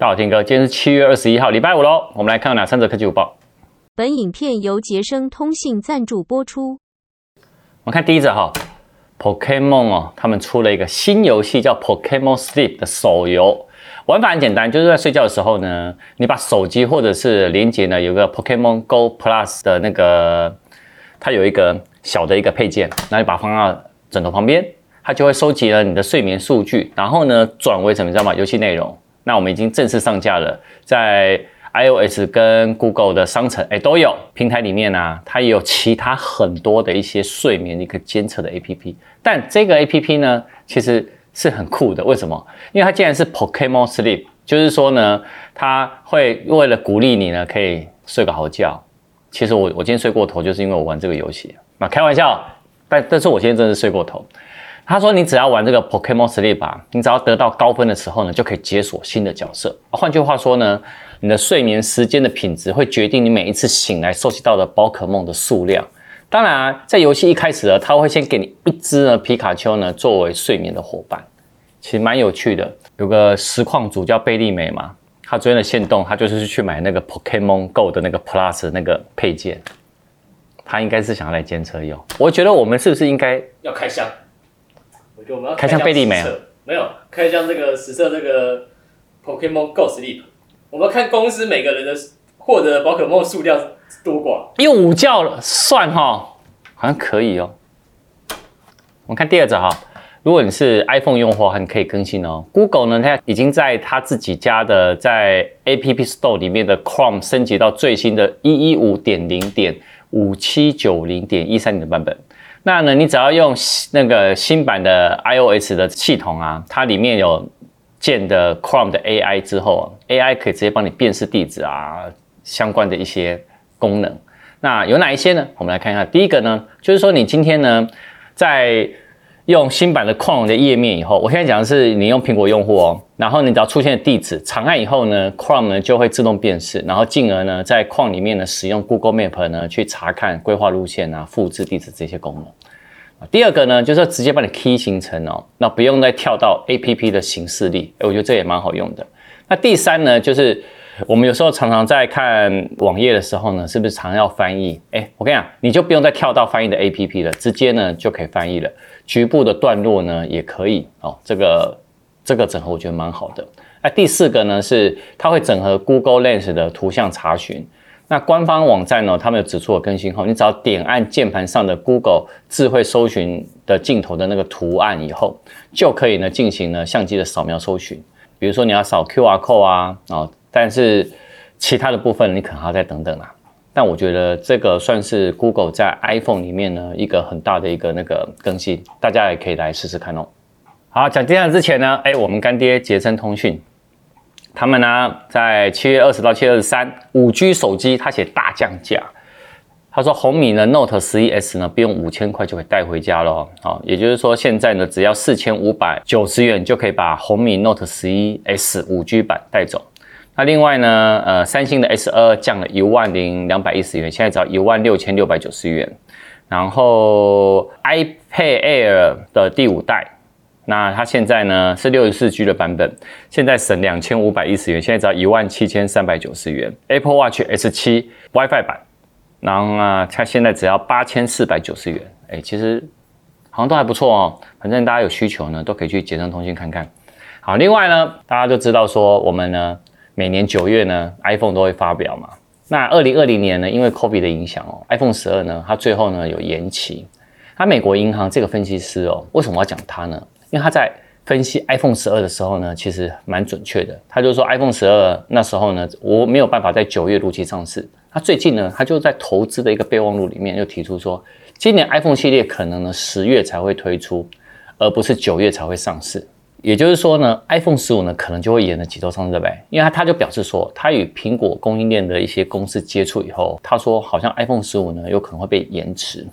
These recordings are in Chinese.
大家好，天哥，今天是七月二十一号，礼拜五喽。我们来看哪三则科技午报。本影片由杰生通信赞助播出。我们看第一则哈，Pokémon 哦，他们出了一个新游戏叫 Pokémon Sleep 的手游。玩法很简单，就是在睡觉的时候呢，你把手机或者是连接呢，有个 Pokemon Go Plus 的那个，它有一个小的一个配件，那你把它放到枕头旁边，它就会收集了你的睡眠数据，然后呢，转为什么你知道吗？游戏内容。那我们已经正式上架了，在 iOS 跟 Google 的商城，哎，都有平台里面啊，它也有其他很多的一些睡眠一个监测的 APP。但这个 APP 呢，其实是很酷的。为什么？因为它既然是 Pokemon Sleep，就是说呢，它会为了鼓励你呢，可以睡个好觉。其实我我今天睡过头，就是因为我玩这个游戏。那开玩笑，但但是我今天真的是睡过头。他说：“你只要玩这个 Pokemon Sleep 啊，你只要得到高分的时候呢，就可以解锁新的角色。换句话说呢，你的睡眠时间的品质会决定你每一次醒来收集到的宝可梦的数量。当然，在游戏一开始呢，他会先给你一只呢皮卡丘呢作为睡眠的伙伴，其实蛮有趣的。有个实况主叫贝利美嘛，他昨天的线动，他就是去买那个 Pokemon Go 的那个 Plus 那个配件，他应该是想要来监测用。我觉得我们是不是应该要开箱？”我们要开箱贝利没有？没有开箱这个实测这个 Pokemon Go Sleep，我们要看公司每个人的获得宝可梦数量多寡。用午觉算哈，好像可以哦。我们看第二则哈，如果你是 iPhone 用户，你可以更新哦。Google 呢，它已经在它自己家的在 App Store 里面的 Chrome 升级到最新的一一五点零点五七九零点一三零的版本。那呢，你只要用那个新版的 iOS 的系统啊，它里面有建的 Chrome 的 AI 之后，AI 可以直接帮你辨识地址啊，相关的一些功能。那有哪一些呢？我们来看一下。第一个呢，就是说你今天呢，在用新版的矿龙的页面以后，我现在讲的是你用苹果用户哦，然后你只要出现地址长按以后呢，Chrome 呢就会自动辨识，然后进而呢在框里面呢使用 Google Map 呢去查看规划路线啊、复制地址这些功能。第二个呢就是直接帮你 key 行程哦，那不用再跳到 APP 的形式里，诶我觉得这也蛮好用的。那第三呢就是。我们有时候常常在看网页的时候呢，是不是常要翻译？哎，我跟你讲，你就不用再跳到翻译的 APP 了，直接呢就可以翻译了。局部的段落呢也可以哦。这个这个整合我觉得蛮好的。那第四个呢是它会整合 Google Lens 的图像查询。那官方网站呢，他们有指出了更新后，你只要点按键盘上的 Google 智慧搜寻的镜头的那个图案以后，就可以呢进行呢相机的扫描搜寻。比如说你要扫 QR code 啊，哦。但是其他的部分你可能还要再等等啦。但我觉得这个算是 Google 在 iPhone 里面呢一个很大的一个那个更新，大家也可以来试试看哦。好，讲接下来之前呢，哎，我们干爹杰森通讯，他们呢在七月二十到七月二十三，五 G 手机他写大降价，他说红米呢 Note 十一 S 呢不用五千块就可以带回家了，好，也就是说现在呢只要四千五百九十元就可以把红米 Note 十一 S 五 G 版带走。那另外呢，呃，三星的 S2 降了一万零两百一十元，现在只要一万六千六百九十元。然后 iPad Air 的第五代，那它现在呢是六十四 G 的版本，现在省两千五百一十元，现在只要一万七千三百九十元。Apple Watch S7 WiFi 版，然后啊，它现在只要八千四百九十元。哎，其实好像都还不错哦。反正大家有需求呢，都可以去捷成通讯看看。好，另外呢，大家都知道说我们呢。每年九月呢，iPhone 都会发表嘛。那二零二零年呢，因为 COVID 的影响哦，iPhone 十二呢，它最后呢有延期。它美国银行这个分析师哦，为什么要讲它呢？因为他在分析 iPhone 十二的时候呢，其实蛮准确的。他就说 iPhone 十二那时候呢，我没有办法在九月如期上市。他最近呢，他就在投资的一个备忘录里面又提出说，今年 iPhone 系列可能呢十月才会推出，而不是九月才会上市。也就是说呢，iPhone 十五呢可能就会延了几周上市，对不对？因为他他就表示说，他与苹果供应链的一些公司接触以后，他说好像 iPhone 十五呢有可能会被延迟。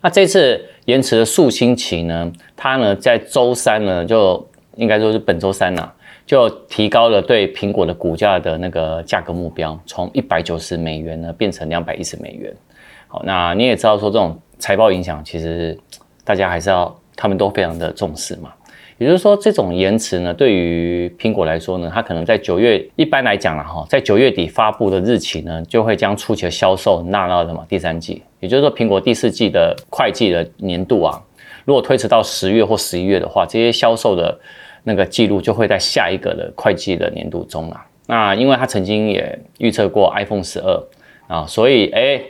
那这次延迟的数星期呢，他呢在周三呢就应该说是本周三呐、就提高了对苹果的股价的那个价格目标，从一百九十美元呢变成两百一十美元。好，那你也知道说这种财报影响，其实大家还是要他们都非常的重视嘛。也就是说，这种延迟呢，对于苹果来说呢，它可能在九月，一般来讲了哈，在九月底发布的日期呢，就会将初期的销售纳到什么第三季，也就是说，苹果第四季的会计的年度啊，如果推迟到十月或十一月的话，这些销售的那个记录就会在下一个的会计的年度中啊。那因为他曾经也预测过 iPhone 十二啊，所以哎，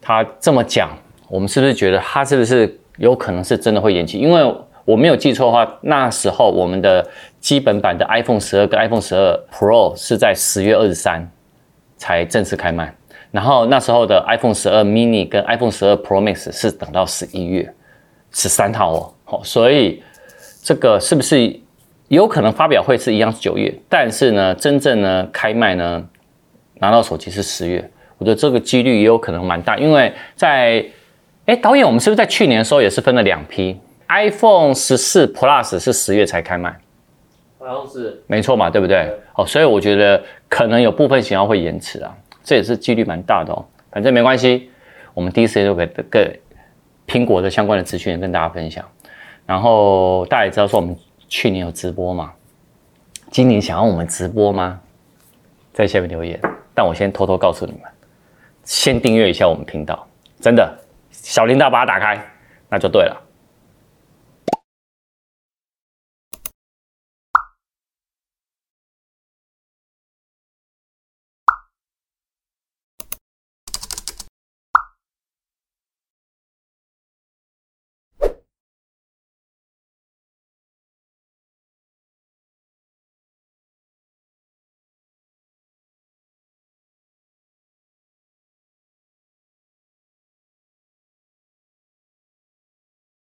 他这么讲，我们是不是觉得他是不是有可能是真的会延期？因为我没有记错的话，那时候我们的基本版的 iPhone 十二跟 iPhone 十二 Pro 是在十月二十三才正式开卖，然后那时候的 iPhone 十二 mini 跟 iPhone 十二 Pro Max 是等到十一月十三号哦。好，所以这个是不是？有可能发表会是一样是九月，但是呢，真正呢开卖呢拿到手机是十月，我觉得这个几率也有可能蛮大，因为在哎导演，我们是不是在去年的时候也是分了两批？iPhone 十四 Plus 是十月才开卖，好像是没错嘛，对不对？哦，所以我觉得可能有部分型号会延迟啊，这也是几率蛮大的哦。反正没关系，我们第一时间就给给苹果的相关的资讯跟大家分享，然后大家也知道说我们。去年有直播嘛？今年想要我们直播吗？在下面留言。但我先偷偷告诉你们，先订阅一下我们频道，真的，小铃铛把它打开，那就对了。